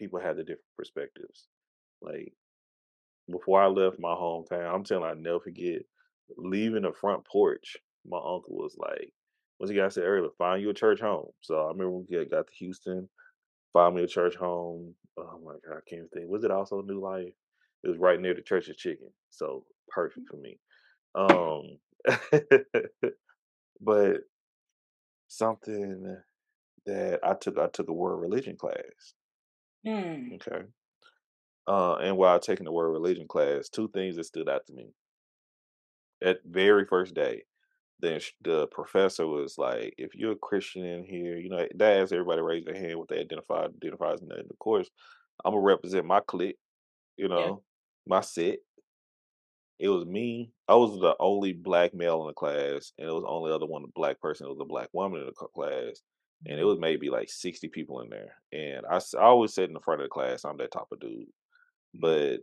people have the different perspectives. Like before I left my hometown, I'm telling you, I never forget leaving the front porch. My uncle was like, "What's the guy said earlier? Find you a church home." So I remember when we got to Houston, find me a church home. Oh my god, I can't think. Was it also New Life? It was right near the Church's Chicken, so perfect for me. Um, but something that I took I took a world religion class. Mm. Okay. Uh, and while taking the world religion class, two things that stood out to me. At very first day, then the professor was like, "If you're a Christian in here, you know, they asked everybody to raise their hand what they identify identifies in the, in course. I'm gonna represent my clique, you Yeah. know, my set. It was me. I was the only black male in the class, and it was the only other one the black person. It was a black woman in the class, and it was maybe like 60 people in there. And I, I always sit in the front of the class. I'm that type of dude. But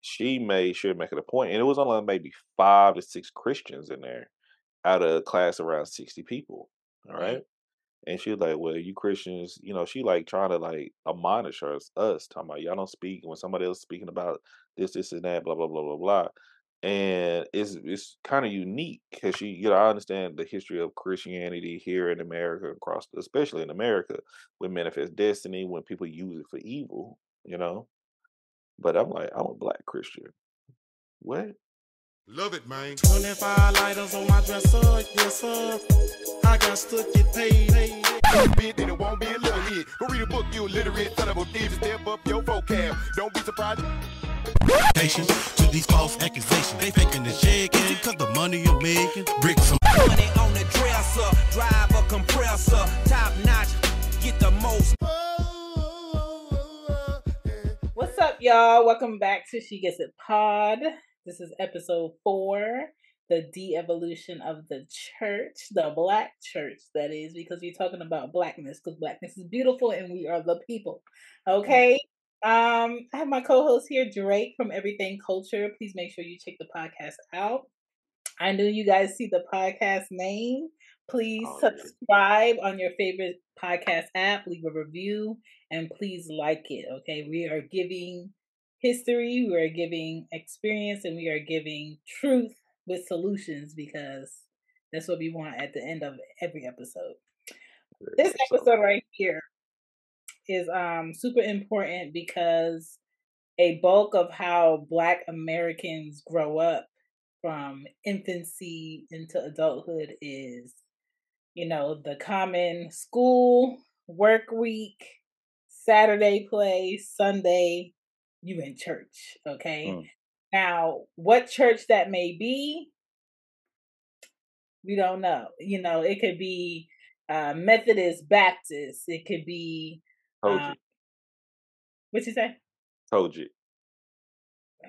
she made sure to make it a point, and it was only maybe five to six Christians in there out of a class around 60 people. All Mm. And she was like, Well, you Christians, you know, she like trying to like admonish us, us talking about y'all don't speak when somebody else speaking about this, this, and that, blah, blah, blah, blah, blah. And it's it's kind of unique because she, you know, I understand the history of Christianity here in America, across, especially in America, with manifest destiny, when people use it for evil, you know. But I'm like, I'm a black Christian. What? Love it, man. 25 lighters on my dresser, yes sir. I got to get paid. Bit, then it won't be a little hit. Go read a book, you illiterate son of a bitch. Step up your vocab. Don't be surprised. Patience to these false accusations. They faking the shaking, cause the money you're making. Bricks some Money on the dresser, drive a compressor, top notch, get the most. What's up, y'all? Welcome back to She Gets It Pod. This is episode four, the de-evolution of the church, the black church, that is, because we're talking about blackness, because blackness is beautiful and we are the people. Okay. Um, I have my co-host here, Drake from Everythang Culture. Please make sure you check the podcast out. I know you guys see the podcast name. Please Oh, yeah. subscribe on your favorite podcast app, leave a review, and please like it. Okay, we are giving history, we are giving experience, and we are giving truth with solutions because that's what we want at the end of every episode. This episode right here is um super important because a bulk of how Black Americans grow up from infancy into adulthood is, you know, the common school, work week, Saturday play, Sunday, you in church, okay? Mm. Now, what church that may be, we don't know. You know, it could be uh, Methodist, Baptist, it could be, Told uh, you. what you say? Told you.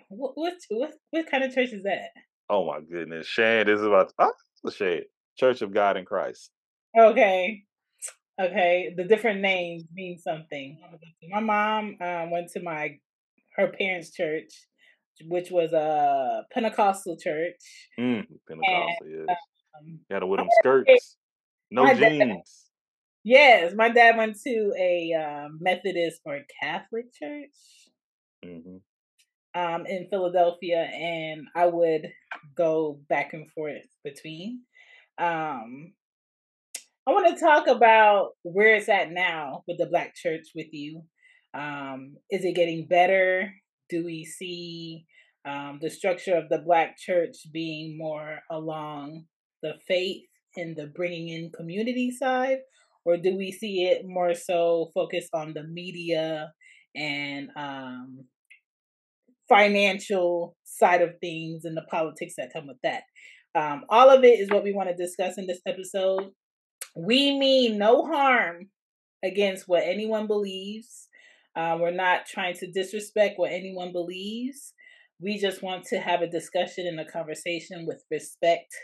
What, what, what, what kind of church is that? Oh my goodness. Shane! this is about a shade. Church of God in Christ. Okay. Okay. The different names mean something. My mom um, went to my her parents' church, which was a Pentecostal church. Mm, Pentecostal, yes. Um, Got to wear them skirts. No my dad- jeans. yes, my dad went to a um, Methodist or Catholic church hmm um, in Philadelphia, and I would go back and forth between. Um, I want to talk about where it's at now with the Black church with you. Um, is it getting better? Do we see um, the structure of the Black church being more along the faith and the bringing in community side? Or do we see it more so focused on the media and um, financial side of things and the politics that come with that? Um, all of it is what we want to discuss in this episode. We mean no harm against what anyone believes. Uh, we're not trying to disrespect what anyone believes. We just want to have a discussion and a conversation with respect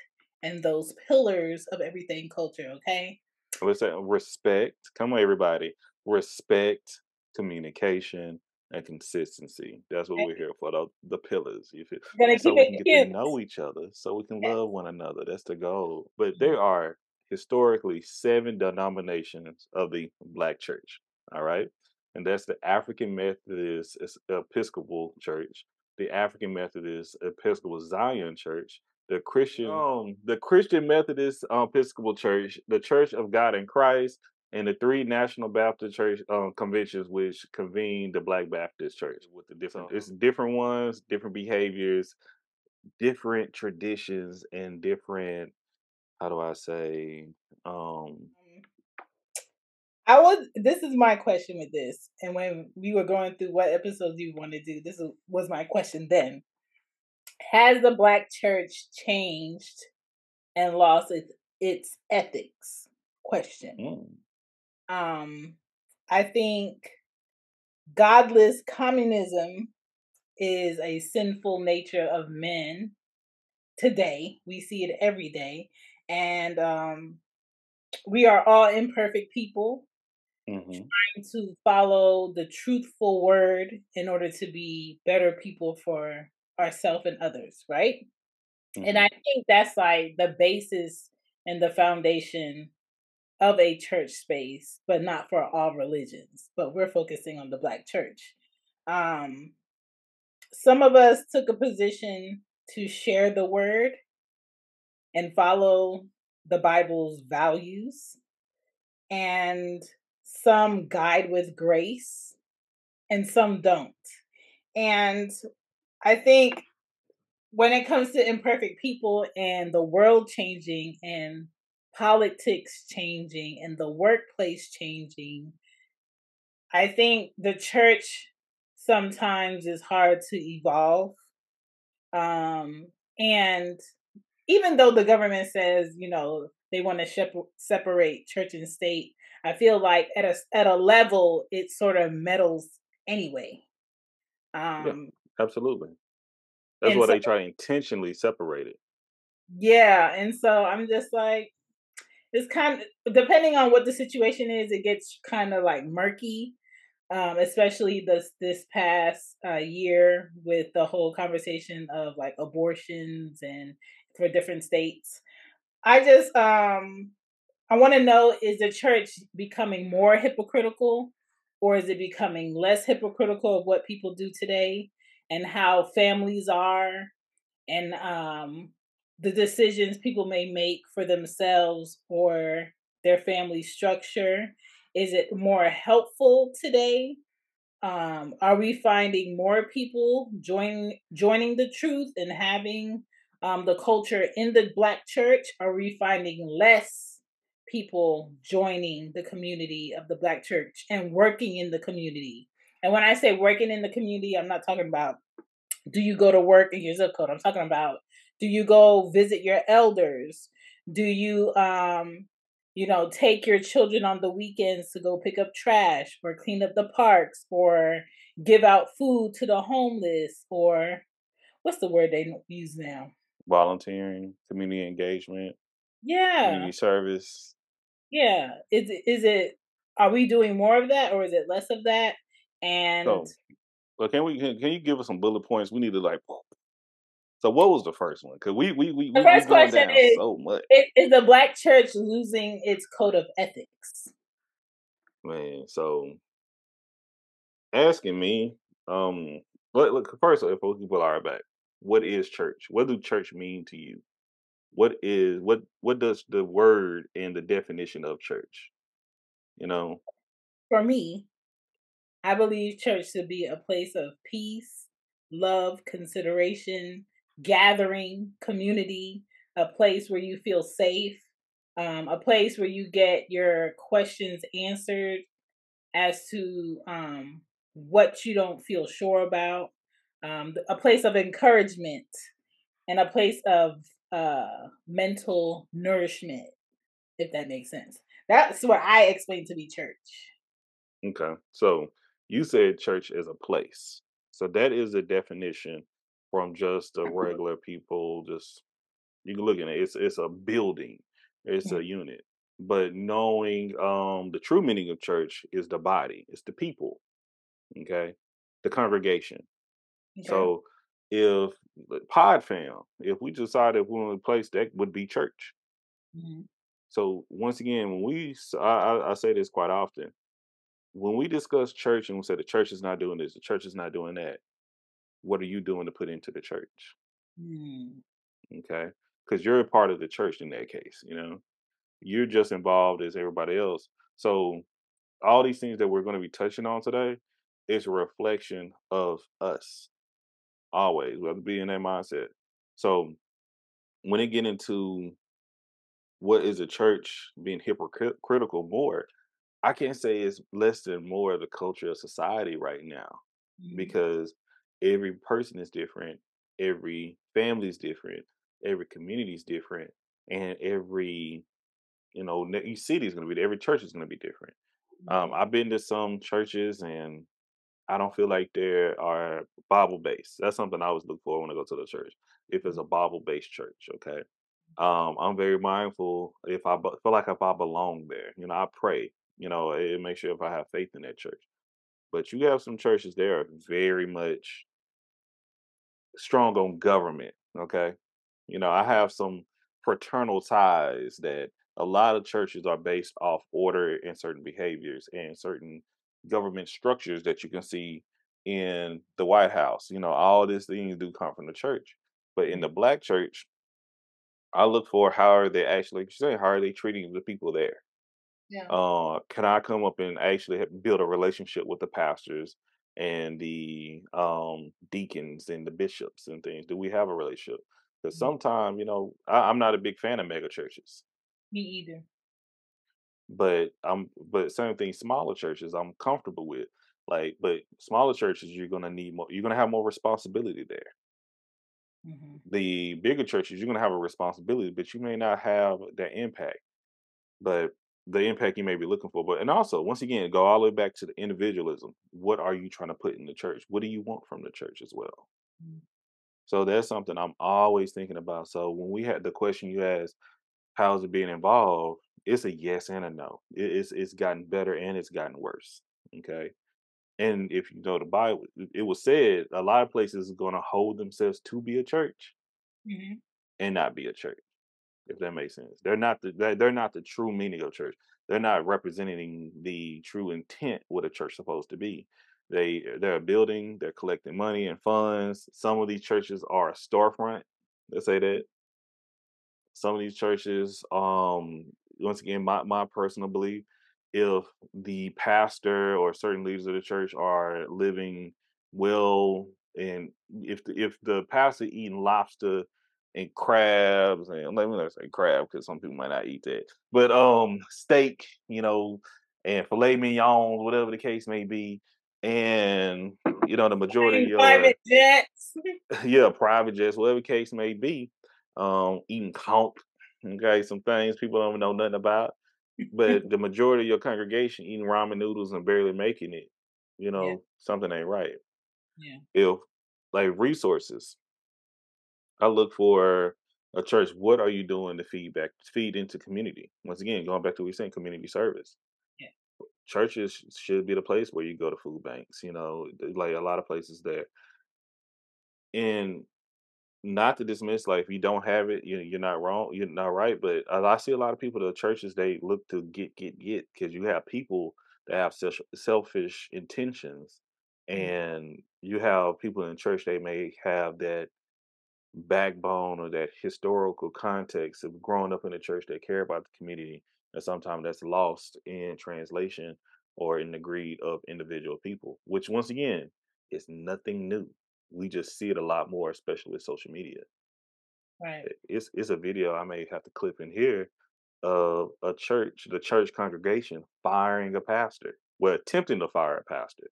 and those pillars of Everythang Culture, okay? What's that? Respect. Come on, everybody. Respect, communication, and consistency. That's what we're here for. The, the pillars. You feel? So keep we it can get cute. to know each other, so we can love one another. That's the goal. But there are historically seven denominations of the Black Church. All right. And that's the African Methodist Episcopal Church, the African Methodist Episcopal Zion Church, the Christian um the Christian Methodist Episcopal Church, the Church of God in Christ, and the three National Baptist Church um, conventions which convene the Black Baptist Church with the different it's different ones, different behaviors, different traditions, and different how do I say um I was. This is my question with this, and when we were going through what episodes you want to do, this was- my question. Then, has the black church changed and lost its its ethics? Question. mm, Um, I think godless communism is a sinful nature of men today. We see it every day, and um, we are all imperfect people mhm, trying to follow the truthful word in order to be better people for ourselves and others, right? And mhm. I think that's like the basis and the foundation of a church space, but not for all religions. But we're focusing on the black church. Um, some of us took a position to share the word and follow the Bible's values, and some guide with grace, and some don't. And I think when it comes to imperfect people and the world changing and politics changing and the workplace changing, I think the church sometimes is hard to evolve. Um, and even though the government says, you know, they want to separate church and state, I feel like at a at a level it sort of meddles anyway. Yeah, Um, absolutely. That's why so they try to intentionally separate it. yeah, and so I'm just like, it's kind of depending on what the situation is, it gets kind of like murky. Um, especially this this past uh, year with the whole conversation of like abortions and for different states. I just um I want to know is the church becoming more hypocritical or is it becoming less hypocritical of what people do today and how families are and um the decisions people may make for themselves or their family structure? Is it more helpful today? Um are we finding more people joining joining the truth and having um the culture in the black church? Are we finding less people joining the community of the black church and working in the community. And when i say working in the community i'm not talking about do you go to work in your zip code? I'm talking about do you go visit your elders? Do you um you know take your children on the weekends to go pick up trash or clean up the parks or give out food to the homeless or what's the word they use now? Volunteering, community engagement, yeah. community service. Yeah is it is it are we doing more of that or is it less of that and So, but can we can, can you give us some bullet points? We need to like. So what was the first one? Because we we we the we we first going question is so much, is the black church losing its code of ethics man. So asking me, um, look, look first if we put our back, what is church? What do church mean to you? What is what what does the word and the definition of church? You know, for me I believe church to be a place of peace, love, consideration, gathering, community, a place where you feel safe, um, a place where you get your questions answered as to um, what you don't feel sure about, um, a place of encouragement, and a place of uh, mental nourishment, if that makes sense. That's what I explain to be church. okay. So you said church is a place. So that is a definition from just a regular people. Just you can look at it. It's it's a building. It's Yeah. a unit. But knowing um the true meaning of church is the body. It's the people. Okay, the congregation. Okay. So if Pod Fam, if we decided we want a place that would be church. Mhm. So once again, when we, I- I say this quite often, when we discuss church and we say the church is not doing this, the church is not doing that, what are you doing to put into the church? Mm. Okay. Because you're a part of the church in that case, you know, you're just involved as everybody else. So, all these things that we're going to be touching on today is a reflection of us always. We have to be in that mindset. So, when it get into what is a church being hypocritical more, I can't say it's less than more of the culture of society right now Mhm. because every person is different, every family is different, every community is different, and every you know each city is going to be every church is going to be different. Um, I've been to some churches and I don't feel like there are Bible based. That's something I always look for when I go to the church. If it's a Bible based church, okay. Um, I'm very mindful if I feel like if I belong there. You know, I pray. You know, it makes sure if I have faith in that church. But you have some churches there are very much strong on government. Okay, you know, I have some fraternal ties that a lot of churches are based off order and certain behaviors and certain government structures that you can see in the White House. You know, all these things do come from the church. But in the black church, I look for how are they actually, saying, how are they treating the people there? Yeah. Uh, can I come up and actually build a relationship with the pastors and the um, deacons and the bishops and things? Do we have a relationship? Because Mhm. sometimes, you know, I, I'm not a big fan of mega churches, Me either. But I'm, but certain things, smaller churches, I'm comfortable with. Like, but smaller churches, you're gonna need more. You're gonna have more responsibility there. hmm The bigger churches, you're gonna have a responsibility, but you may not have that impact. But the impact you may be looking for. But and also, once again, go all the way back to the individualism. What are you trying to put in the church? What do you want from the church as well? Mm. So that's something I'm always thinking about. So when we had the question you asked, how's it being involved? It's a yes and a no. It's it's gotten better and it's gotten worse. Okay. And if you know the Bible, it was said a lot of places are going to hold themselves to be a church hmm and not be a church. If that makes sense, they're not the they're they're not the true meaning of church. They're not representing the true intent what a church supposed to be. They they're a building. They're collecting money and funds. Some of these churches are a storefront. Let's say that some of these churches um once again my, my personal belief if the pastor or certain leaders of the church are living well and if the, if the pastor eating lobster and crabs and let me not say crab because some people might not eat that but um steak you know and filet mignons whatever the case may be and you know the majority of Private jets. yeah, private jets, whatever the case may be, um, eating conch, okay, some things people don't know nothing about. But the majority of your congregation eating ramen noodles and barely making it, you know, something ain't right. Yeah. If like resources, I look for a church. What are you doing to feed back, feed into community? Once again, going back to what we saying, community service. Yeah. Churches should be the place where you go to food banks. You know, like a lot of places there. And not to dismiss, like if you don't have it, you you're not wrong, you're not right. But uh, I see a lot of people, the churches, they look to get, get, get, because you have people that have self, selfish intentions, Mhm. and you have people in church they may have that backbone or that historical context of growing up in a church that care about the community, and sometimes that's lost in translation or in the greed of individual people. Which once again is nothing new. We just see it a lot more, especially with social media Right. it's it's a video I may have to clip in here of a church, the church congregation firing a pastor, well, attempting to fire a pastor.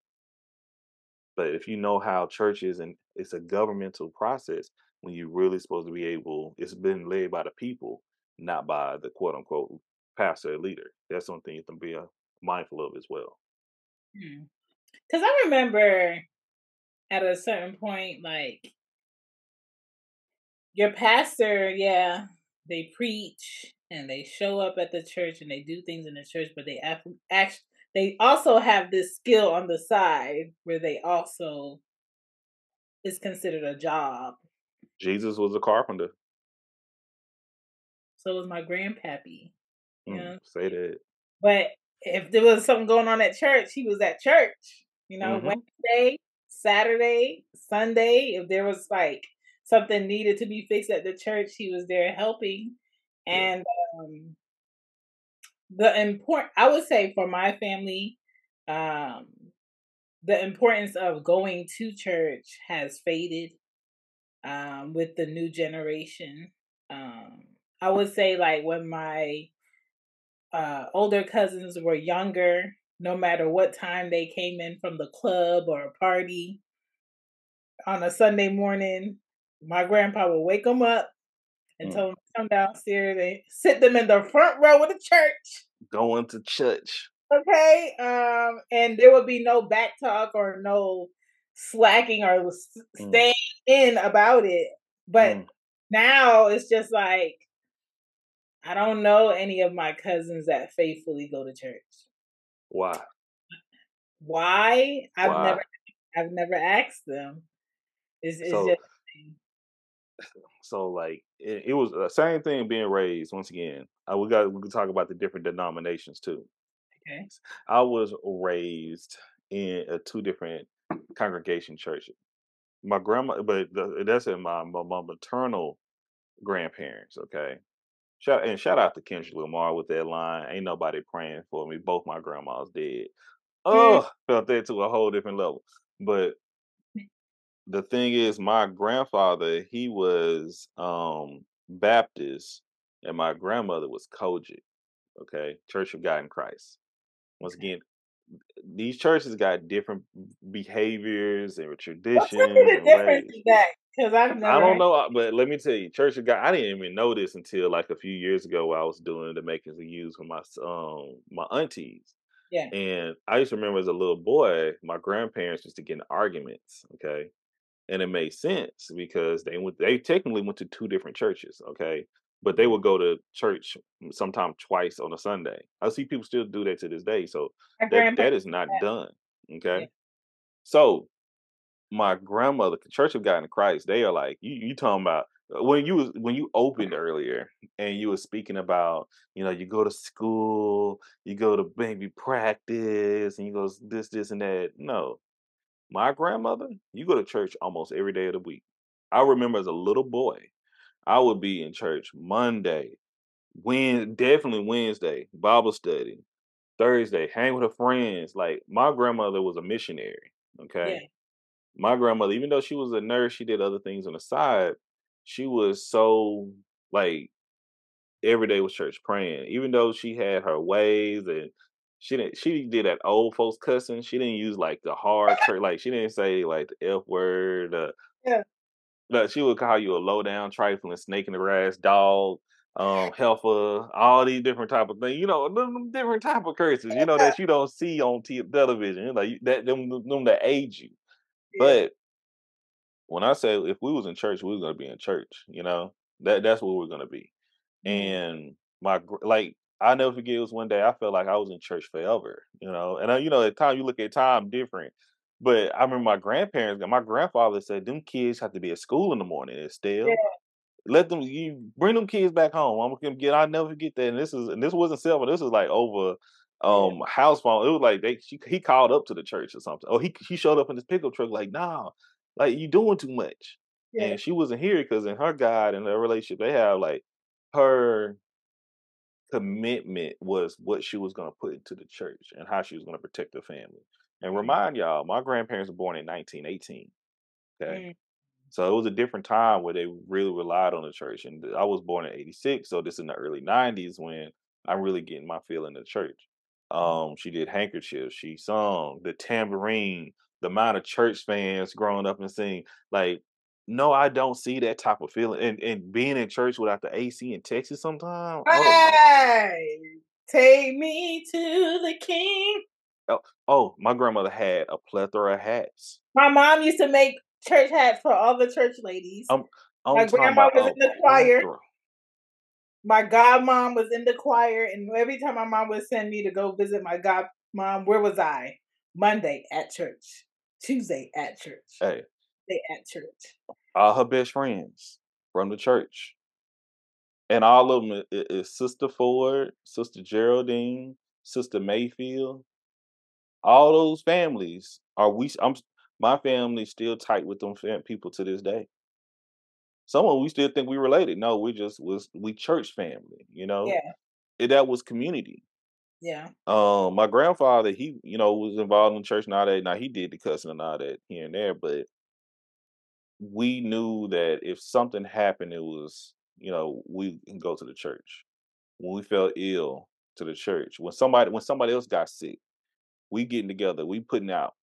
But if you know how churches and it's a governmental process, when you're really supposed to be able, it's been led by the people, not by the quote unquote pastor or leader. That's something you have to be uh, mindful of as well. Because I remember at a certain point, like your pastor, yeah, they preach and they show up at the church and they do things in the church, but they act, they also have this skill on the side where they also is considered a job. Jesus was a carpenter. So was my grandpappy. Mm, Yeah. Say that. But if there was something going on at church, he was at church. You know, Mhm. Wednesday, Saturday, Sunday. If there was like something needed to be fixed at the church, he was there helping. And um, the important, I would say, for my family, um, the importance of going to church has faded um, with the new generation. Um, I would say, like when my uh, older cousins were younger, no matter what time they came in from the club or a party on a Sunday morning, my grandpa would wake them up and Mm. tell them to come downstairs and sit them in the front row of the church. Going to church. Okay. Um, and there would be no back talk or no slacking or s- Mm. staying in about it. But Mm. now it's just like I don't know any of my cousins that faithfully go to church. Why? Why? I've Why? never I've never asked them. It's, it's So just so like it, it was the same thing being raised once again. Uh, we got we can talk about the different denominations too. okay. I was raised in uh, two different congregation churches. My grandma, but the, that's in my, my my maternal grandparents. Okay, shout and shout out to Kendrick Lamar with that line. Ain't nobody praying for me. Both my grandmas dead. Oh, felt that to a whole different level. But the thing is, my grandfather he was um Baptist, and my grandmother was COGIC. Okay, Church of God in Christ. Once again, these churches got different behaviors and traditions really the difference. Because I've never I don't know, uh, but let me tell you, Church of God. I didn't even know this until like a few years ago. While I was doing the makings of use for my um my aunties, Yeah. and I used to remember as a little boy, my grandparents used to get in arguments. Okay, and it made sense because they went. They technically went to two different churches. Okay, but they would go to church sometime twice on a Sunday. I see people still do that to this day. So that that is not done. Okay. Yeah. So my grandmother, Church of God in Christ, they are like you. You talking about uh, when you was when you opened earlier and you were speaking about you know you go to school, you go to baby practice, and you go this this and that. No, my grandmother, you go to church almost every day of the week. I remember as a little boy, I would be in church Monday, when definitely Wednesday, Bible study, Thursday, hang with her friends. Like my grandmother was a missionary. Okay. Yeah. My grandmother, even though she was a nurse, she did other things on the side. She was so like every day was church praying. Even though she had her ways and she didn't she did that old folks cussing. She didn't use like the hard church like she didn't say like the F word. Uh, Yeah. but she would call you a low down trifling snake in the grass dog um heifer all these different type of things you know different type of curses you know that you don't see on t- television like that them, them that age you Yeah. but when i say if we was in church we was going to be in church you know that that's what we're going to be Mhm. and my like I never forget it was one day I felt like I was in church forever, you know. And uh, you know, at time you look at time different, but I remember my grandparents, my grandfather said, "Them kids have to be at school in the morning. And still, Yeah. let them you bring them kids back home. I'm gonna get. I never forget that. And this is and this wasn't silver. This was like over um house phone. It was like they she, he called up to the church or something. Oh, he he showed up in his pickup truck like, nah, like you doing too much. Yeah. And she wasn't here because in her God and their relationship, they have like her commitment was what she was going to put into the church and how she was going to protect her family. And remind y'all, my grandparents were born in 1918. Okay. Mm. So it was a different time where they really relied on the church. And I was born in 86. So this in the early 90s when I'm really getting my feel in the church. Um, she did handkerchiefs, she sung the tambourine, the amount of church fans growing up and seeing Like, no, I don't see that type of feeling. And and being in church without the AC in Texas sometimes. Oh Hey, take me to the king. oh, my grandmother had a plethora of hats. My mom used to make church hats for all the church ladies. I'm My grandma was in the choir. plethora. My godmom was in the choir, and every time my mom would send me to go visit my godmom, where was I? Monday at church, Tuesday at church, Hey, Wednesday at church. all her best friends from the church. And all of them is, is Sister Ford, Sister Geraldine, Sister Mayfield, all those families are we. I'm my family still tight with them fam- people to this day. Someone we still think we related. No, we just was we church family. You know, Yeah. And that was community. Yeah. Um, my grandfather, he you know was involved in church and all that. Now he did the cussing and all that here and there, but we knew that if something happened, it was you know we can go to the church. When we felt ill, to the church. When somebody when somebody else got sick, we getting together. We putting out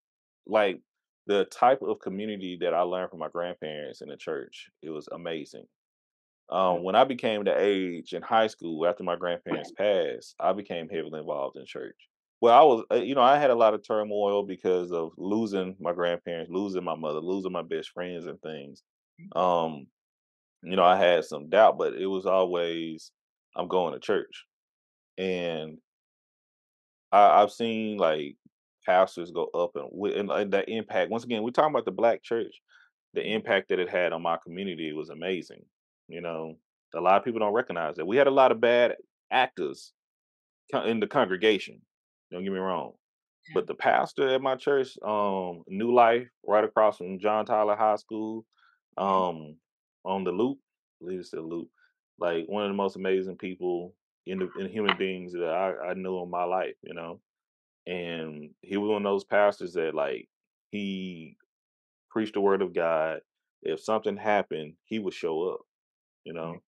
like the type of community that I learned from my grandparents in the church. It was amazing. Um, when I became the age in high school after my grandparents passed, I became heavily involved in church. Well, I was, uh, you know, I had a lot of turmoil because of losing my grandparents, losing my mother, losing my best friends and things. Um, you know, I had some doubt, but it was always, I'm going to church. And I, I've seen like pastors go up and, and, and the impact. Once again, we're talking about the black church. The impact that it had on my community was amazing. You know, a lot of people don't recognize that. We had a lot of bad actors in the congregation. Don't get me wrong. But the pastor at my church, um, New Life, right across from John Tyler High School, um, on the loop, I believe it's the loop, like one of the most amazing people in the in human beings that I, I knew in my life, you know. And he was one of those pastors that like he preached the word of God. If something happened, he would show up, you know.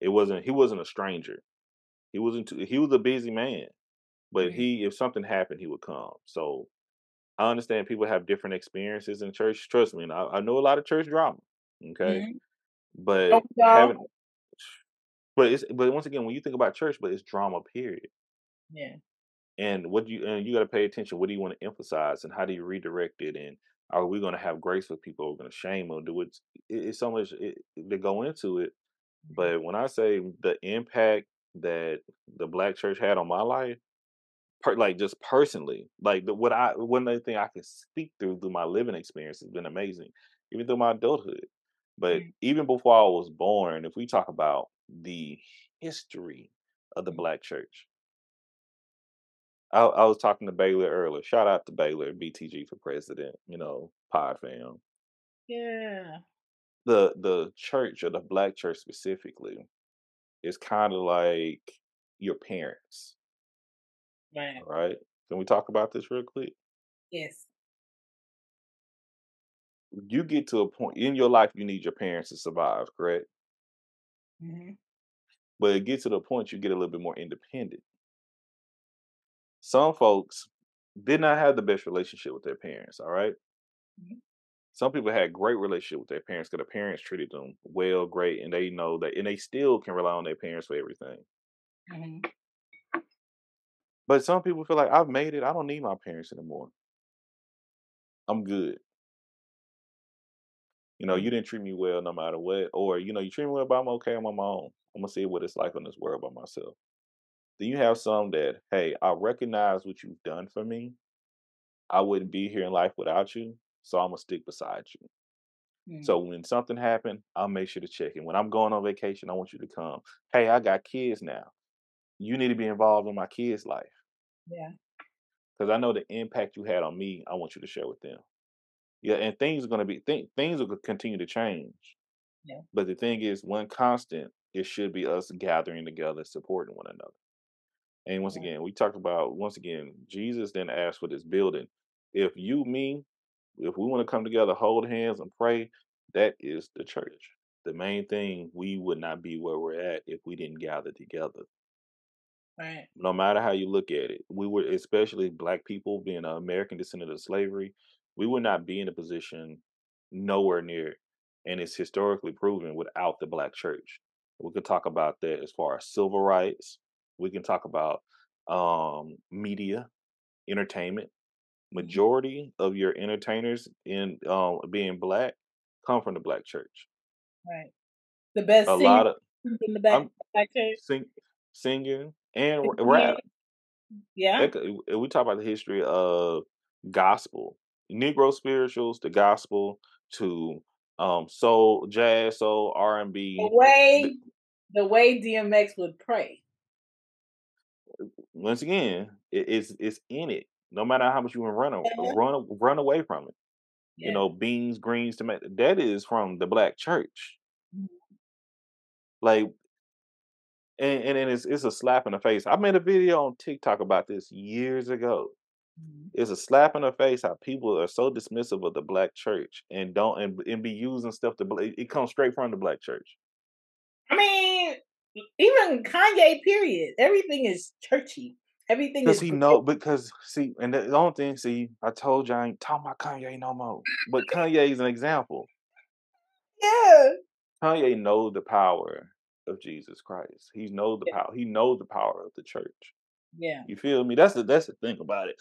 It wasn't he wasn't a stranger. He wasn't too, he was a busy man. But Mhm. he if something happened, he would come. So I understand people have different experiences in church. Trust me, and I, I know a lot of church drama. Okay. Mhm. But Don't having but it's but once again, when you think about church, but it's drama, period. Yeah. And what do you and you got to pay attention. What do you want to emphasize, and how do you redirect it? And are we going to have grace with people? Are we going to shame them? Do it? it- It's so much it, to go into it. But when I say the impact that the black church had on my life, per, like just personally, like the, what I one of the thing I can speak through through my living experience has been amazing, even through my adulthood. But Mm. even before I was born, if we talk about the history of the Mm. black church, I, I was talking to Baylor earlier. Shout out to Baylor, BTG for president. You know, Pod fam. Yeah. The the church or the black church specifically is kind of like your parents, Right. all right? Can we talk about this real quick? Yes. You get to a point in your life you need your parents to survive, correct? hmm But it gets to the point you get a little bit more independent. Some folks did not have the best relationship with their parents, all right? Mhm. Some people had great relationship with their parents because their parents treated them well, great, and they know that, and they still can rely on their parents for everything. hmm But some people feel like I've made it. I don't need my parents anymore. I'm good. You know, you didn't treat me well no matter what, or you know, you treat me well, but I'm okay. I'm on my own. I'm gonna see what it's like on this world by myself. Then you have some that, hey, I recognize what you've done for me. I wouldn't be here in life without you, so I'm gonna stick beside you. Mm. So when something happened, I'll make sure to check in. When I'm going on vacation, I want you to come. Hey, I got kids now. You need to be involved in my kids' life Yeah. because I know the impact you had on me. I want you to share with them. Yeah, and things are gonna be th- things will continue to change. Yeah. But the thing is, one constant, it should be us gathering together, supporting one another. And once again, we talked about once again, Jesus then asked for this building. If you, me, if we want to come together, hold hands and pray, that is the church. The main thing, we would not be where we're at if we didn't gather together. Right. No matter how you look at it, we were, especially black people being an American descendant of slavery, we would not be in a position nowhere near, and it's historically proven without the black church. We could talk about that as far as civil rights. We can talk about um, media, entertainment. Majority of your entertainers in um, being black come from the black church. Right. The best A lot of in the back, I'm back church. sing, singing and rap. Yeah. We talk about the history of gospel, Negro spirituals, the gospel to um soul, jazz, soul, R and B. The way the way DMX would pray. Once again, It, it's it's in it. No matter how much you run a- Uh-huh. run run away from it. You know, beans, greens, tomato. That is from the black church. Mhm. Like, and and, and it's it's a slap in the face. I made a video on TikTok about this years ago. Mhm. It's a slap in the face how people are so dismissive of the black church and don't and, and be using stuff to it comes straight from the black church. I mean, even Kanye. Period. Everything is churchy. Everything Because is. he know because see, and the only thing, see, I told you I ain't talking about Kanye no more. But Kanye is an example. Yeah. Kanye knows the power of Jesus Christ. He knows the power. He knows the power of the church. Yeah. You feel me? That's the that's the thing about it.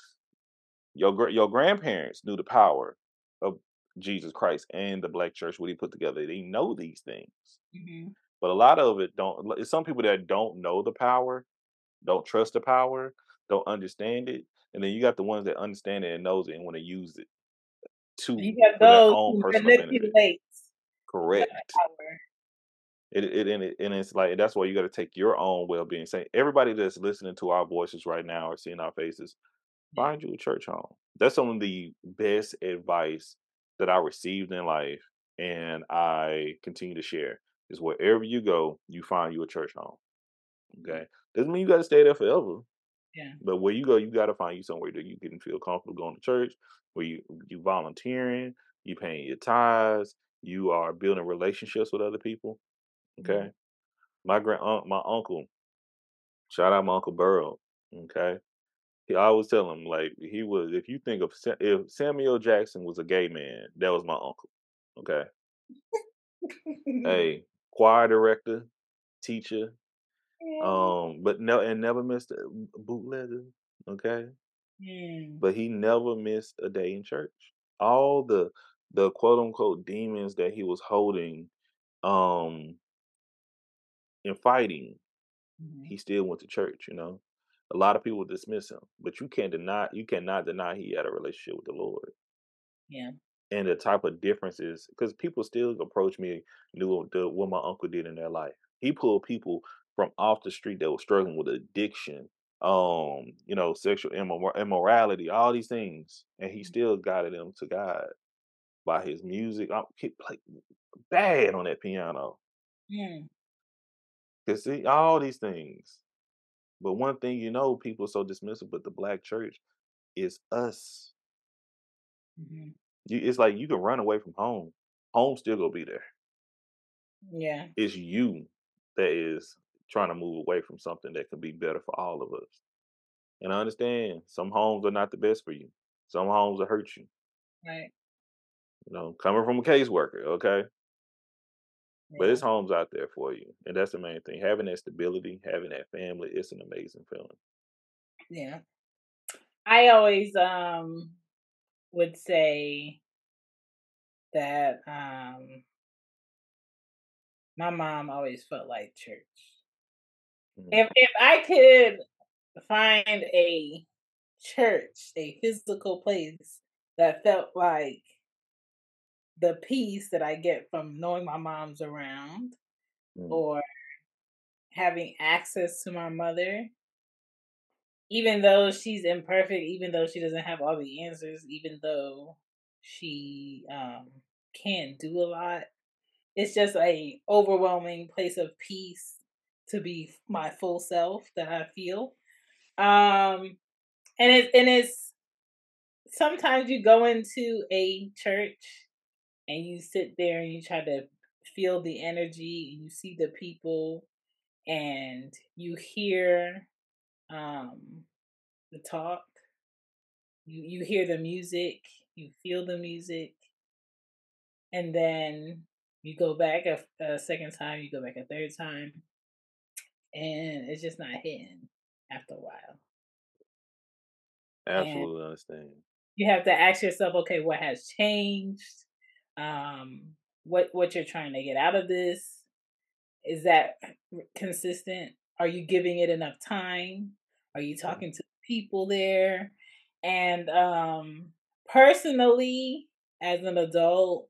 Your your grandparents knew the power of Jesus Christ and the black church. What he put together. They know these things, hmm but a lot of it don't. Some people that don't know the power, don't trust the power, don't understand it, and then you got the ones that understand it and knows it and want to use it to You have those own personal benefit. Correct. It, it and it and it's like that's why you got to take your own well being. Say everybody that's listening to our voices right now or seeing our faces, find you a church home. That's some of the best advice that I received in life, and I continue to share. Is wherever you go, you find you a church home. Mm. Okay, doesn't mean you got to stay there forever, Yeah. but where you go, you got to find you somewhere that you can feel comfortable going to church, where you you volunteering, you paying your tithes, you are building relationships with other people. Mm. Okay. My grand my uncle, shout out my uncle Burrow. Okay. He I always tell him like he was if you think of if Samuel Jackson was a gay man, that was my uncle. Okay. Hey, choir director, teacher, um, but no and never missed a bootlegger. Okay. Mm. But he never missed a day in church. All the the quote unquote demons that he was holding um and fighting Mhm. he still went to church, you know. A lot of people dismiss him, but you can't deny you cannot deny he had a relationship with the Lord. Yeah. And the type of differences because people still approach me knew the, what my uncle did in their life. He pulled people from off the street that were struggling with addiction, um, you know, sexual immor- immorality, all these things, and he still guided them to God by his music. I, he played bad on that piano. Mm. Cause see all these things. But one thing you know, people are so dismissive, but the black church is us. Mhm. You, it's like you can run away from home. Home still gonna be there. Yeah. It's you that is trying to move away from something that could be better for all of us. And I understand some homes are not the best for you. Some homes will hurt you. Right. You know, coming from a caseworker, okay? But it's homes out there for you. And that's the main thing. Having that stability, having that family, it's an amazing feeling. Yeah. I always um would say that um my mom always felt like church. Mhm. If if I could find a church, a physical place that felt like the peace that I get from knowing my mom's around Mm. or having access to my mother, even though she's imperfect, even though she doesn't have all the answers, even though she um, can't do a lot, it's just a overwhelming place of peace to be my full self that I feel. Um, and it and it's sometimes you go into a church and you sit there and you try to feel the energy and you see the people and you hear um the talk. You you hear the music you feel the music and then you go back a, a second time you go back a third time and it's just not hitting after a while. And Absolutely understand. you have to ask yourself okay what has changed? Um what what you're trying to get out of this? Is that consistent? Are you giving it enough time are you talking to people there? And um personally as an adult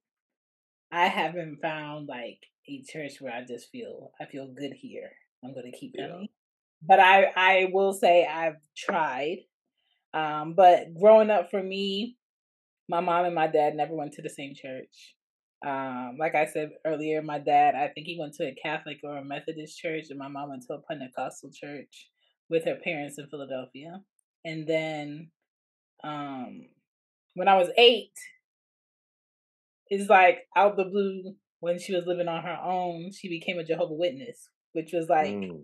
i haven't found like a church where i just feel i feel good here. I'm going to keep Yeah. coming but i i will say i've tried Um, but growing up for me, my mom and my dad never went to the same church. Um, like I said earlier, my dad, I think he went to a Catholic or a Methodist church, and my mom went to a Pentecostal church with her parents in Philadelphia. And then um, when I was eight, it's like out the blue when she was living on her own, she became a Jehovah Witness, which was like Mm,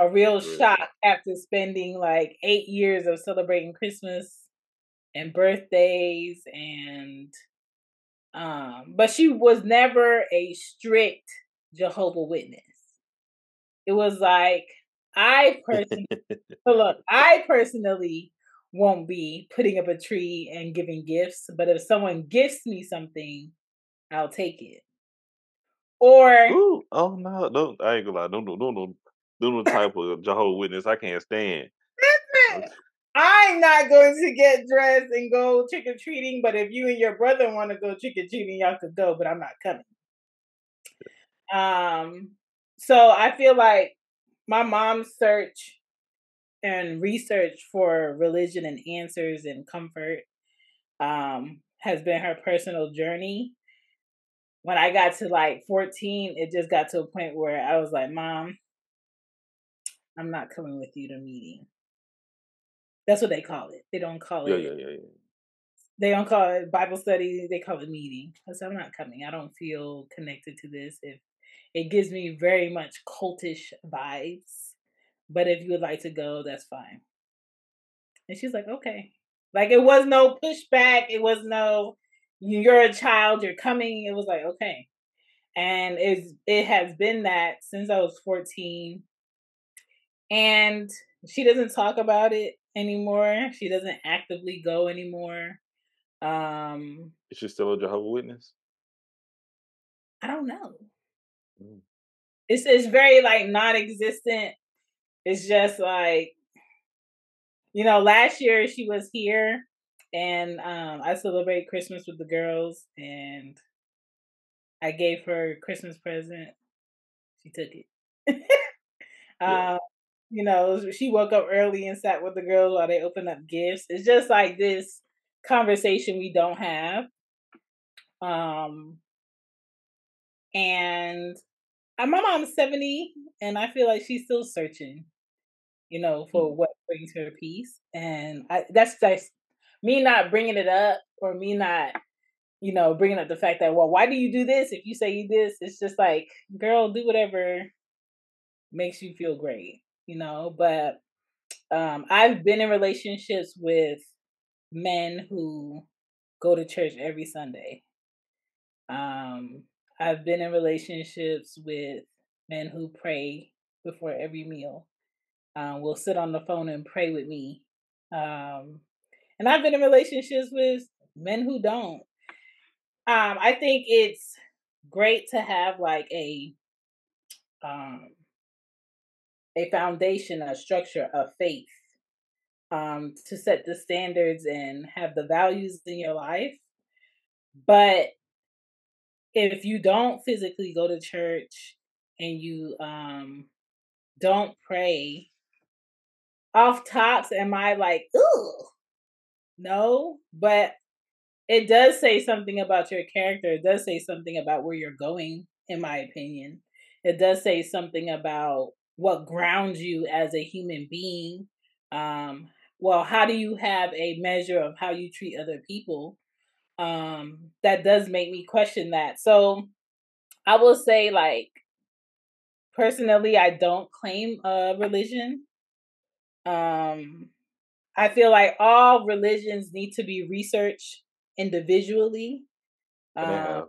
a real shock after spending like eight years of celebrating Christmas and birthdays and um but she was never a strict Jehovah Witness. It was like I personally look, I personally won't be putting up a tree and giving gifts, but if someone gifts me something, I'll take it. Or Ooh, oh no, no, I ain't gonna lie. No, no, no, no, no, no type of Jehovah Witness I can't stand. I'm not going to get dressed and go trick or treating, but if you and your brother want to go trick or treating, y'all could go, but I'm not coming. Um, so I feel like my mom's search and research for religion and answers and comfort um has been her personal journey. When I got to like 14, it just got to a point where I was like, Mom, I'm not coming with you to meeting. That's what they call it. They don't call Yeah, it yeah, yeah, yeah. they don't call it Bible study, they call it meeting. I said, I'm not coming. I don't feel connected to this. If it gives me very much cultish vibes. But if you would like to go, that's fine. And she's like, okay. Like it was no pushback. It was no you're a child, you're coming. It was like, okay. And it's it has been that since I was 14. And she doesn't talk about it anymore. She doesn't actively go anymore. Um, Is she still a Jehovah Witness? I don't know. Mm. It's it's very like non-existent. It's just like you know, last year she was here and um I celebrate Christmas with the girls and I gave her a Christmas present. She took it. Yeah. um, you know, she woke up early and sat with the girls while they opened up gifts. It's just like this conversation we don't have. Um and my mom's 70 and I feel like she's still searching, you know, for Mm. what brings her peace. And I that's just me not bringing it up or me not, you know, bringing up the fact that, well, why do you do this? If you say you this, it's just like, girl, do whatever makes you feel great, you know. But um, I've been in relationships with men who go to church every Sunday. Um, I've been in relationships with men who pray before every meal. Um, will sit on the phone and pray with me. Um, and I've been in relationships with men who don't. Um, I think it's great to have like a um, a foundation, a structure of faith um, to set the standards and have the values in your life. But if you don't physically go to church and you um, don't pray, off tops, am I like, ooh, no? But it does say something about your character. It does say something about where you're going, in my opinion. It does say something about what grounds you as a human being. Um, well, how do you have a measure of how you treat other people? Um, that does make me question that. So I will say, like, personally, I don't claim a religion. Um, I feel like all religions need to be researched individually um, man.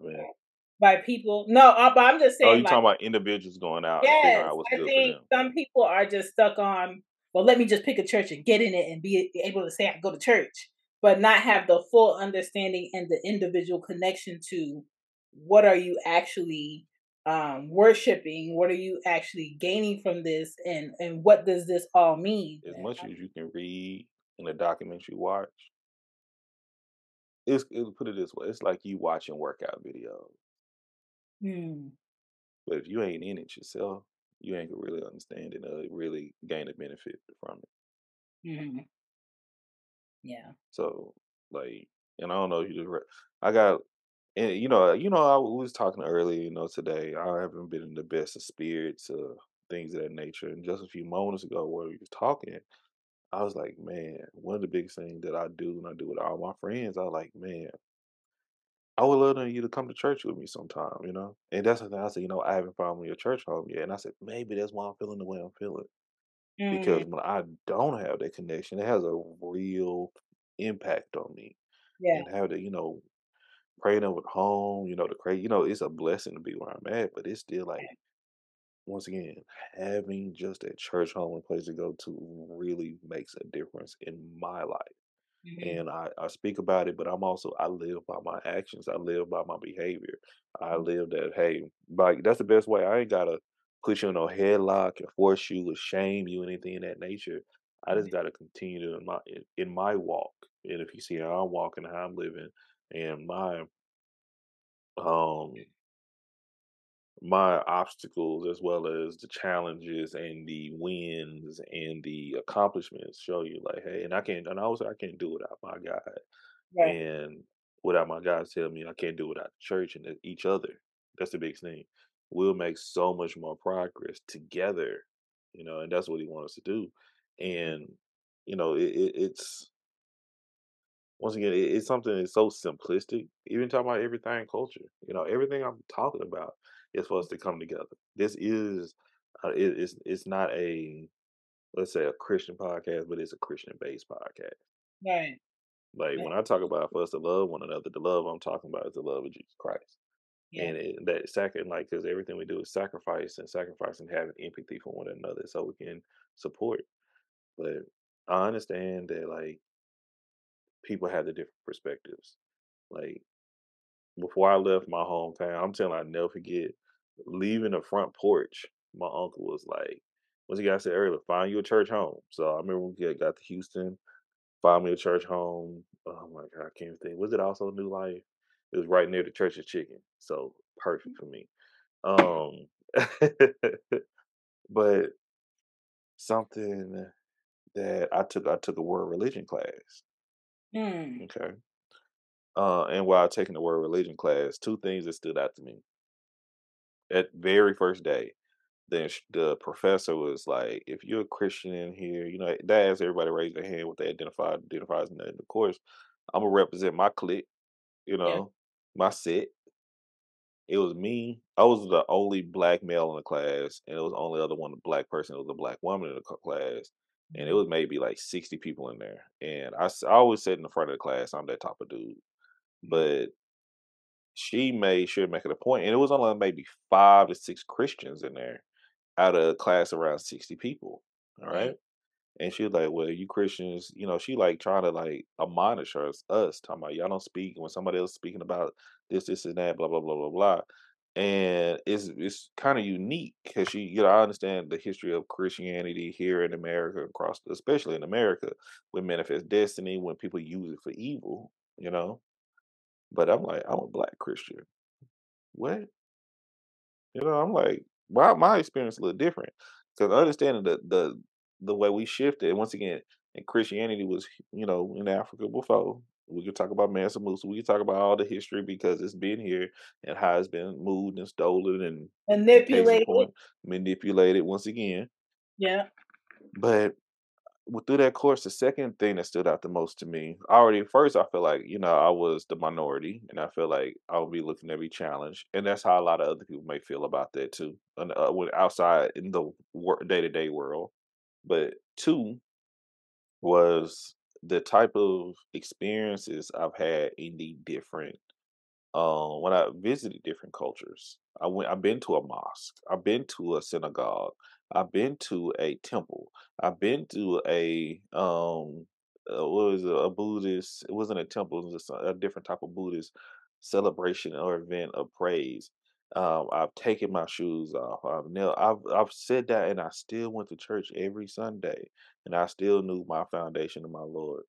by people. No, uh, but I'm just saying. Oh, saying, you like, talking about individuals going out and yes, out what's I think some people are just stuck on, well, let me just pick a church and get in it and be able to say I go to church, but not have the full understanding and the individual connection to what are you actually um worshiping what are you actually gaining from this and and what does this all mean As much as you can read in a document you watch, it's it'll put it this way: it's like you watching workout videos. Hmm. But if you ain't in it yourself, you ain't gonna really understand it or really gain a benefit from it. Mhm. Yeah. So like, and I don't know you just read. I got, and you know, you know, I was talking earlier. You know, today I haven't been in the best of spirits, uh, things of that nature. And just a few moments ago, where we were talking, I was like, man, one of the biggest things that I do when I do with all my friends, I like, man, I would love you to come to church with me sometime, you know? And that's the thing I said, you know, I haven't found me a church home yet. And I said, maybe that's why I'm feeling the way I'm feeling. Because Mhm. when I don't have that connection, it has a real impact on me. Yeah. And have to, you know, praying over at home, you know, the crazy, you know, it's a blessing to be where I'm at, but it's still like, once again, having just a church home and place to go to really makes a difference in my life. Mhm. And I, I speak about it, but I'm also I live by my actions. I live by my behavior. I Mm. live that hey, like that's the best way. I ain't gotta put you in a headlock and force you or shame you, anything in that nature. I just gotta continue to in my in, my walk. And if you see how I'm walking, how I'm living, and my um my obstacles as well as the challenges and the wins and the accomplishments show you like, hey, and I can't and I also I can't do it without my God. Right. And without my God telling me I can't do it without the church and each other. That's the biggest thing. We'll make so much more progress together, you know, and that's what he wants us to do. And, you know, it, it, it's once again, it, it's something that's so simplistic. Even talking about Everythang Culture, you know, everything I'm talking about is for us to come together. This is, uh, it, it's it's not a let's say a Christian podcast, but it's a Christian based podcast. Right. Like Yeah. when I talk about for us to love one another, the love I'm talking about is the love of Jesus Christ. Yeah. And it, that second, like, because everything we do is sacrifice and sacrifice and having empathy for one another so we can support. But I understand that, like, people have the different perspectives. Like, before I left my hometown, I'm telling I never forget leaving the front porch. My uncle was like, once again, I said earlier, find you a church home. So I remember when we got got to Houston, Find me a church home. Oh my god, I can't think. Was it also New Life? It was right near the Church's Chicken, so perfect for me. Um, but something that I took, I took a word religion class. Mm. Okay, uh, and while taking the word religion class, two things that stood out to me. At very first day, then the professor was like, "If you're a Christian in here, you know, they asked everybody to raise their hand what they identify identifies in the, in the course. I'm gonna represent my clique, you know, my set. It was me. I was the only black male in the class, and it was the only other one black person. It was a black woman in the class, and it Mhm. was maybe like 60 people in there. And I always sit in the front of the class. I'm that type of dude. But she made sure to make it a point, and it was only maybe five to six Christians in there out of a class around 60 people. All right. And she was like, "Well, you Christians, you know, she like trying to like admonish us, us talking about y'all don't speak when somebody else speaking about this, this, and that, blah, blah, blah, blah, blah." And it's it's kind of unique because she, you know, I understand the history of Christianity here in America, across, especially in America, with manifest destiny when people use it for evil, you know. But I'm like, I'm a black Christian. What? You know, I'm like, my my experience a little different because understanding the the the way we shifted. Once again, and Christianity was, you know, in Africa before. We could talk about Mansa Musa. We could talk about all the history because it's been here and how it's been moved and stolen and Manipulated. point, manipulated once again. Yeah. But through that course, the second thing that stood out the most to me, already first, I feel like you know I was the minority, and I feel like I would be looking to be challenged, and that's how a lot of other people may feel about that too, and uh, when outside in the day to day world. But two was the type of experiences I've had in the different um, when I visited different cultures, I went. I've been to a mosque. I've been to a synagogue. I've been to a temple. I've been to a um, uh, what was it, a Buddhist? It wasn't a temple. It was just a, a different type of Buddhist celebration or event of praise. Um, I've taken my shoes off. I've knelt. I've I've said that, and I still went to church every Sunday, and I still knew my foundation of my Lord.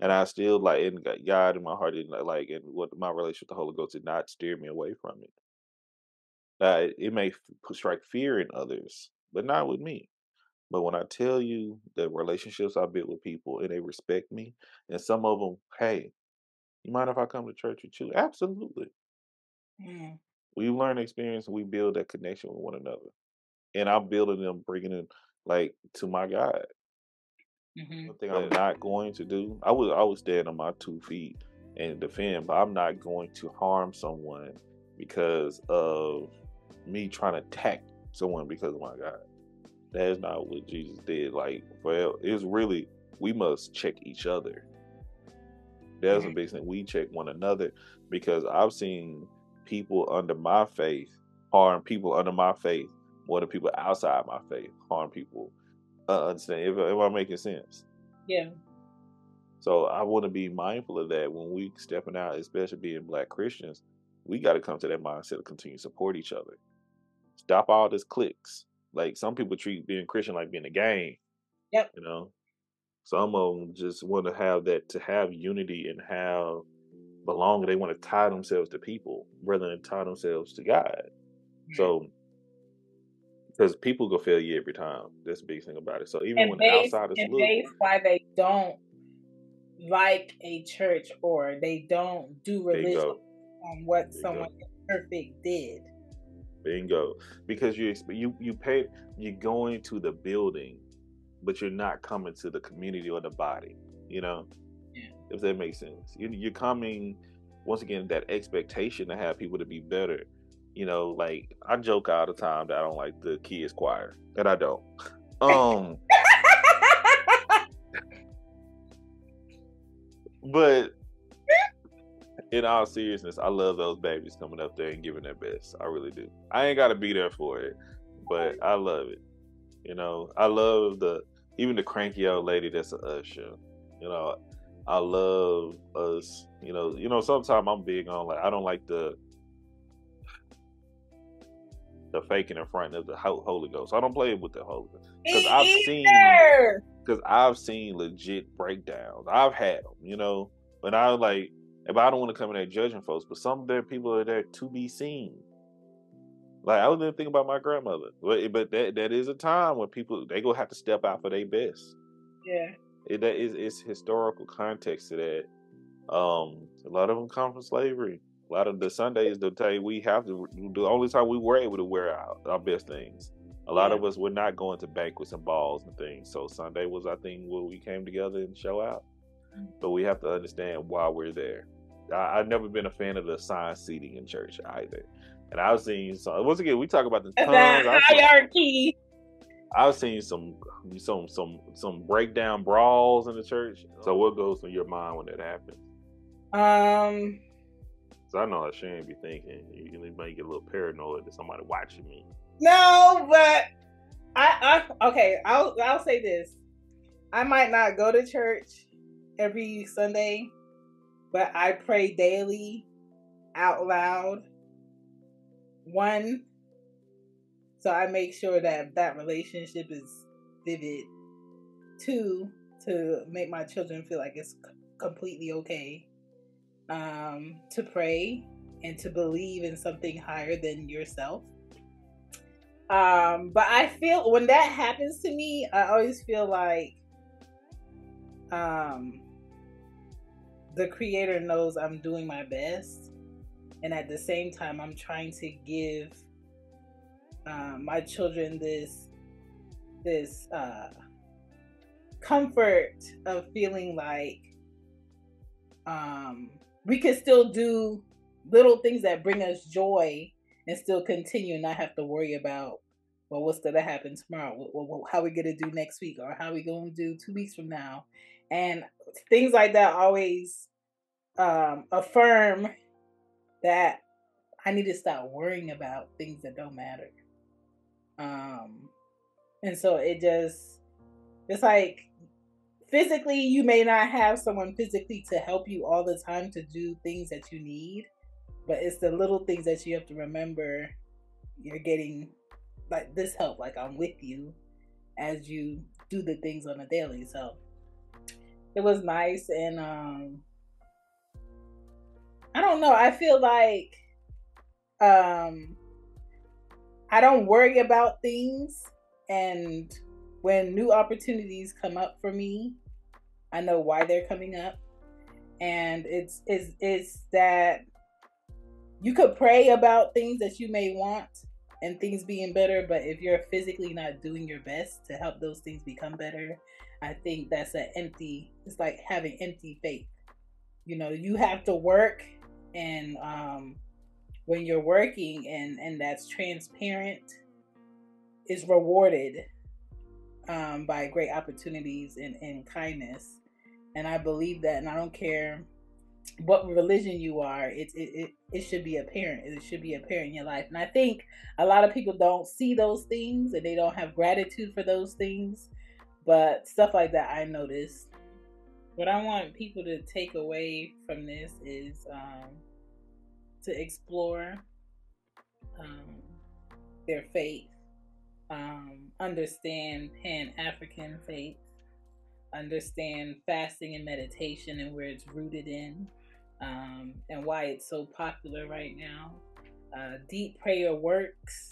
And Mhm. I still like and got God in my heart did not like and what my relationship with the Holy Ghost did not steer me away from it. Uh, it, it may f- strike fear in others, but not with me. But when I tell you the relationships I built with people and they respect me, and some of them, hey, you mind if I come to church with you? Absolutely. Mm. We learn experience and we build that connection with one another. And I'm building them, bringing them like to my God. hmm One thing I'm not going to do, I would I would stand on my two feet and defend, but I'm not going to harm someone because of me trying to attack someone because of my God. That is not what Jesus did. Like, well, it's really we must check each other. That's a Mhm. big thing. We check one another because I've seen people under my faith harm people under my faith more than people outside my faith harm people. Uh, understand? If, if I'm making sense. Yeah. So I want to be mindful of that when we stepping out, especially being black Christians. We got to come to that mindset of continue to support each other. Stop all this clicks. Like some people treat being Christian like being a gang. Yep. You know, some of them just want to have that to have unity and have belonging. They want to tie themselves to people rather than tie themselves to God. So, because people go fail you every time. That's the big thing about it. So even and when the base, outsiders and look, base why they don't like a church or they don't do religion on what bingo. someone perfect did. Bingo. Because you you you pay you're going to the building, but you're not coming to the community or the body. You know, Yeah. if that makes sense. You, you're coming once again that expectation to have people to be better. You know, like I joke all the time that I don't like the kids choir, and I don't. Um, but in all seriousness, I love those babies coming up there and giving their best. I really do. I ain't got to be there for it, but I love it. You know, I love the even the cranky old lady that's a usher. You know, I love us. You know, you know. Sometimes I'm big on like I don't like the the faking in front of the Holy Ghost. I don't play with the Holy Ghost because I've seen because I've seen legit breakdowns. I've had them, you know. But I like, if I don't want to come in there judging folks, but some of their people are there to be seen. Like I was even thinking about my grandmother, but but that that is a time when people they gonna have to step out for their best. Yeah. It that is it's historical context to that. Um, a lot of them come from slavery. A lot of the Sundays they'll tell you we have to. The only time we were able to wear our, our best things. A lot Yeah. of us were not going to banquets and balls and things. So Sunday was, I think, where we came together and show out. But we have to understand why we're there. I, I've never been a fan of the assigned seating in church either. And I've seen some. Once again, we talk about the tons. The hierarchy. I've seen some some some some breakdown brawls in the church. So what goes through your mind when that happens? Um. So I know how Shane be thinking. You might get a little paranoid that somebody watching me. No, but I, I okay. I'll I'll say this. I might not go to church every Sunday, but I pray daily, out loud. One, so I make sure that that relationship is vivid. Two, to make my children feel like it's completely okay. Um, to pray and to believe in something higher than yourself. Um, but I feel when that happens to me, I always feel like um the creator knows I'm doing my best and at the same time I'm trying to give um, my children this this uh comfort of feeling like um we can still do little things that bring us joy and still continue and not have to worry about well what's going to happen tomorrow? What, how we going to do next week? Or how we going to do two weeks from now? And things like that always um, affirm that i need to stop worrying about things that don't matter um, and so it just it's like physically you may not have someone physically to help you all the time to do things that you need but it's the little things that you have to remember you're getting like this help like i'm with you as you do the things on a daily. So it was nice and um i don't know i feel like um i don't worry about things and when new opportunities come up for me, I know why they're coming up. And it's it's it's that you could pray about things that you may want and things being better, but if you're physically not doing your best to help those things become better, I think that's an empty it's like having empty faith. You know, you have to work and um when you're working and and that's transparent is rewarded um, by great opportunities and, and kindness. And I believe that, and I don't care what religion you are, it, it, it, it should be apparent. It should be apparent in your life. And I think a lot of people don't see those things and they don't have gratitude for those things. But stuff like that, I noticed. What I want people to take away from this is um, to explore um, their faith um, understand Pan African faith, understand fasting and meditation and where it's rooted in, um, and why it's so popular right now. Uh, deep prayer works,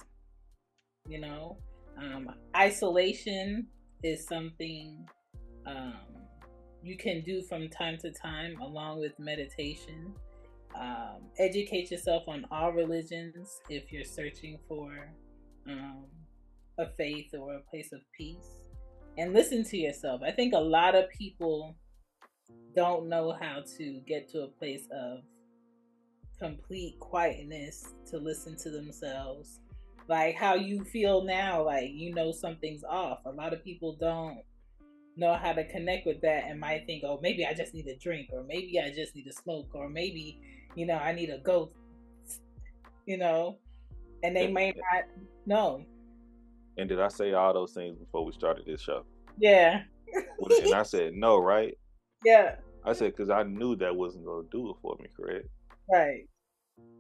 you know. Um, isolation is something um, you can do from time to time along with meditation. Um, educate yourself on all religions if you're searching for um, a faith or a place of peace and listen to yourself. I think a lot of people don't know how to get to a place of complete quietness to listen to themselves. Like how you feel now, like you know something's off. A lot of people don't know how to connect with that and might think, oh, maybe I just need a drink, or maybe I just need to smoke, or maybe, you know, I need a go, you know, and they may not know. And did I say all those things before we started this show? Yeah. and I said no, right? Yeah. I said because I knew that wasn't going to do it for me, correct? Right.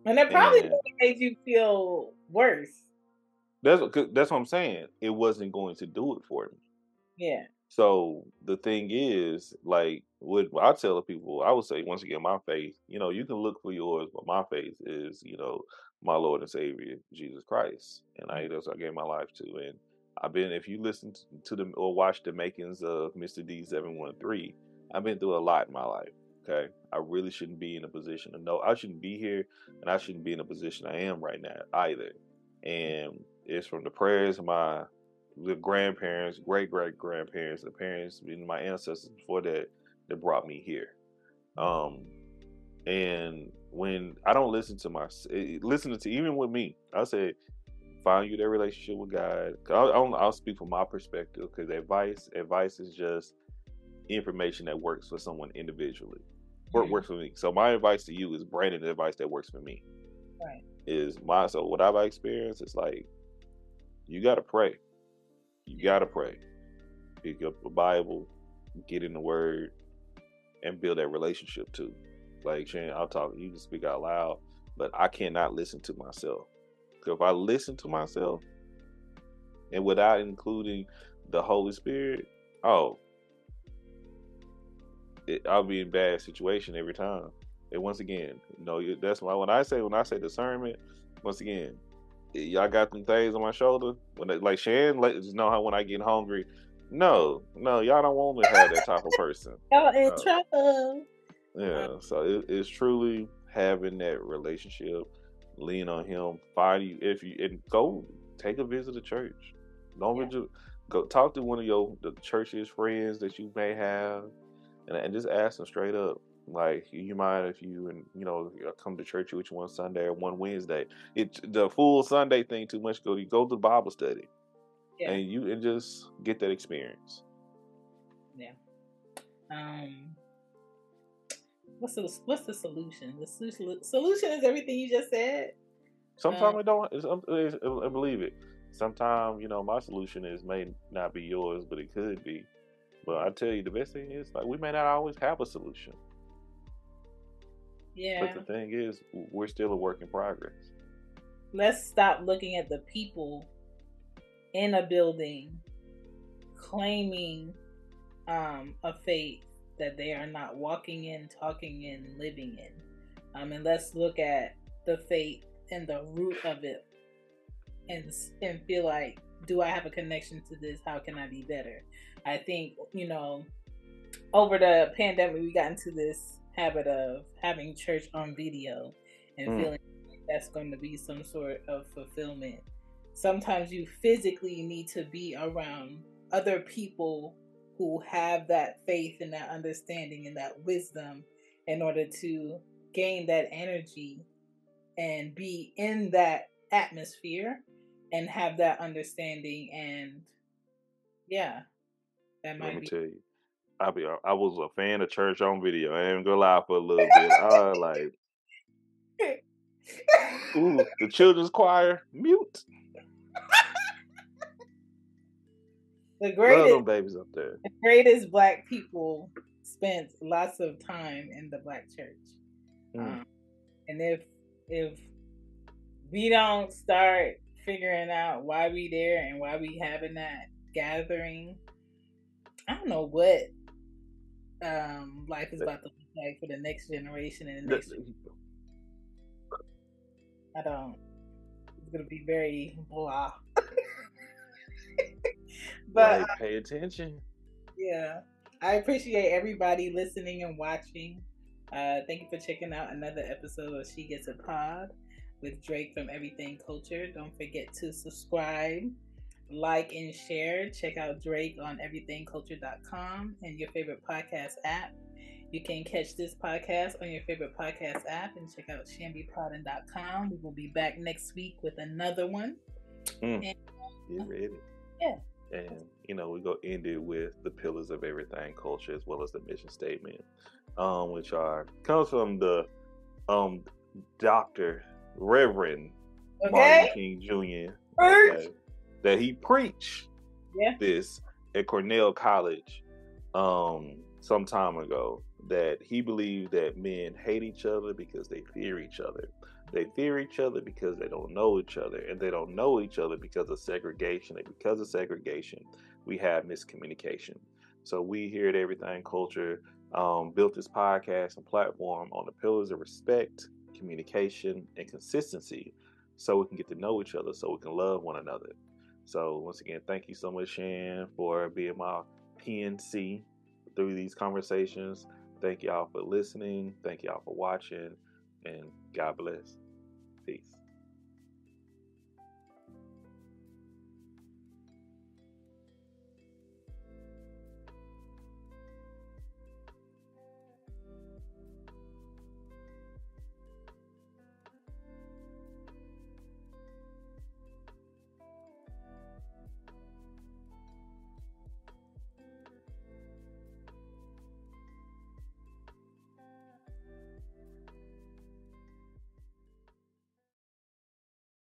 And that probably And- made you feel worse. That's what- that's what I'm saying. It wasn't going to do it for me. Yeah. So the thing is, like, what I tell the people, I would say once again, my faith. You know, you can look for yours, but my faith is, you know, my Lord and Savior Jesus Christ, and I mm-hmm. that's what I gave my life to. And I've been, if you listen to the or watch the makings of Mr. D seven one three, I've been through a lot in my life. Okay, I really shouldn't be in a position to know. I shouldn't be here, and I shouldn't be in a position I am right now either. Mm-hmm. And it's from the prayers of my the grandparents, great great grandparents, the parents, and my ancestors before that that brought me here. Um, and when I don't listen to my eh, listening to even with me, I say find you that relationship with God. I'll, I'll, I'll speak from my perspective because advice advice is just information that works for someone individually. Work Mhm. works for me. So my advice to you is branded advice that works for me. Right. Is my so what I've experienced is like you gotta pray. You gotta pray. Pick up the Bible, get in the Word, and build that relationship too. Like Shane, I'll talk. You can speak out loud, but I cannot listen to myself. if I listen to myself, and without including the Holy Spirit, oh, it, I'll be in bad situation every time. And once again, you know, that's why when I say when I say discernment, once again, y'all got them things on my shoulder. When they, like Chan, let just know how when I get hungry. No, no, y'all don't want me to have that type of person. Y'all in Oh. trouble. Yeah, so it, it's truly having that relationship, lean on Him, find you if you and go take a visit to church. Don't Yeah. go talk to one of your the church's friends that you may have, and, and just ask them straight up. Like you mind if you and you know uh, come to church with you one Sunday or one Wednesday? It the full Sunday thing too much. Go you go to Bible study, Yeah. and you and just get that experience. Yeah. Um, what's the what's the solution? The solu- solution is everything you just said. Sometimes Uh, I don't. It's, um, it's, I believe it. Sometimes you know my solution is may not be yours, but it could be. But I tell you, the best thing is like we may not always have a solution. Yeah. But the thing is, we're still a work in progress. Let's stop looking at the people in a building claiming um, a faith that they are not walking in, talking in, living in. Um, and let's look at the faith and the root of it and, and feel like do I have a connection to this? How can I be better? I think, you know, over the pandemic, we got into this habit of having church on video and Mm. feeling like that's going to be some sort of fulfillment. Sometimes you physically need to be around other people who have that faith and that understanding and that wisdom in order to gain that energy and be in that atmosphere and have that understanding and yeah that Let me be tell you, I be I was a fan of church on video. I ain't gonna lie for a little bit. I like, ooh, the children's choir mute. the Love greatest them babies up there. the greatest black people spent lots of time in the black church Mm. um, and if if we don't start figuring out why we there and why we having that gathering i don't know what um life is about to look like for the next generation and the next i don't it's gonna be very blah but like, pay attention. Yeah. I appreciate everybody listening and watching. Uh, thank you for checking out another episode of She Gets a Pod with Drake from Everythang Culture. Don't forget to subscribe, like, and share. Check out Drake on everythangculture.com and your favorite podcast app. You can catch this podcast on your favorite podcast app and check out chanbepoddin.com. We will be back next week with another one. Mm. And- Get ready. Yeah. And you know, we go end it with the pillars of Everythang Culture as well as the mission statement. Um, which are comes from the um Doctor Reverend Martin King Jr. Preach. okay, that he preached Yeah. this at Cornell College um some time ago that he believed that men hate each other because they fear each other. They fear each other because they don't know each other, and they don't know each other because of segregation. And because of segregation, we have miscommunication. So we here at Everythang Culture um, built this podcast and platform on the pillars of respect, communication, and consistency, so we can get to know each other, so we can love one another. So once again, thank you so much, Chan, for being my PNC through these conversations. Thank y'all for listening. Thank y'all for watching. And God bless. Peace.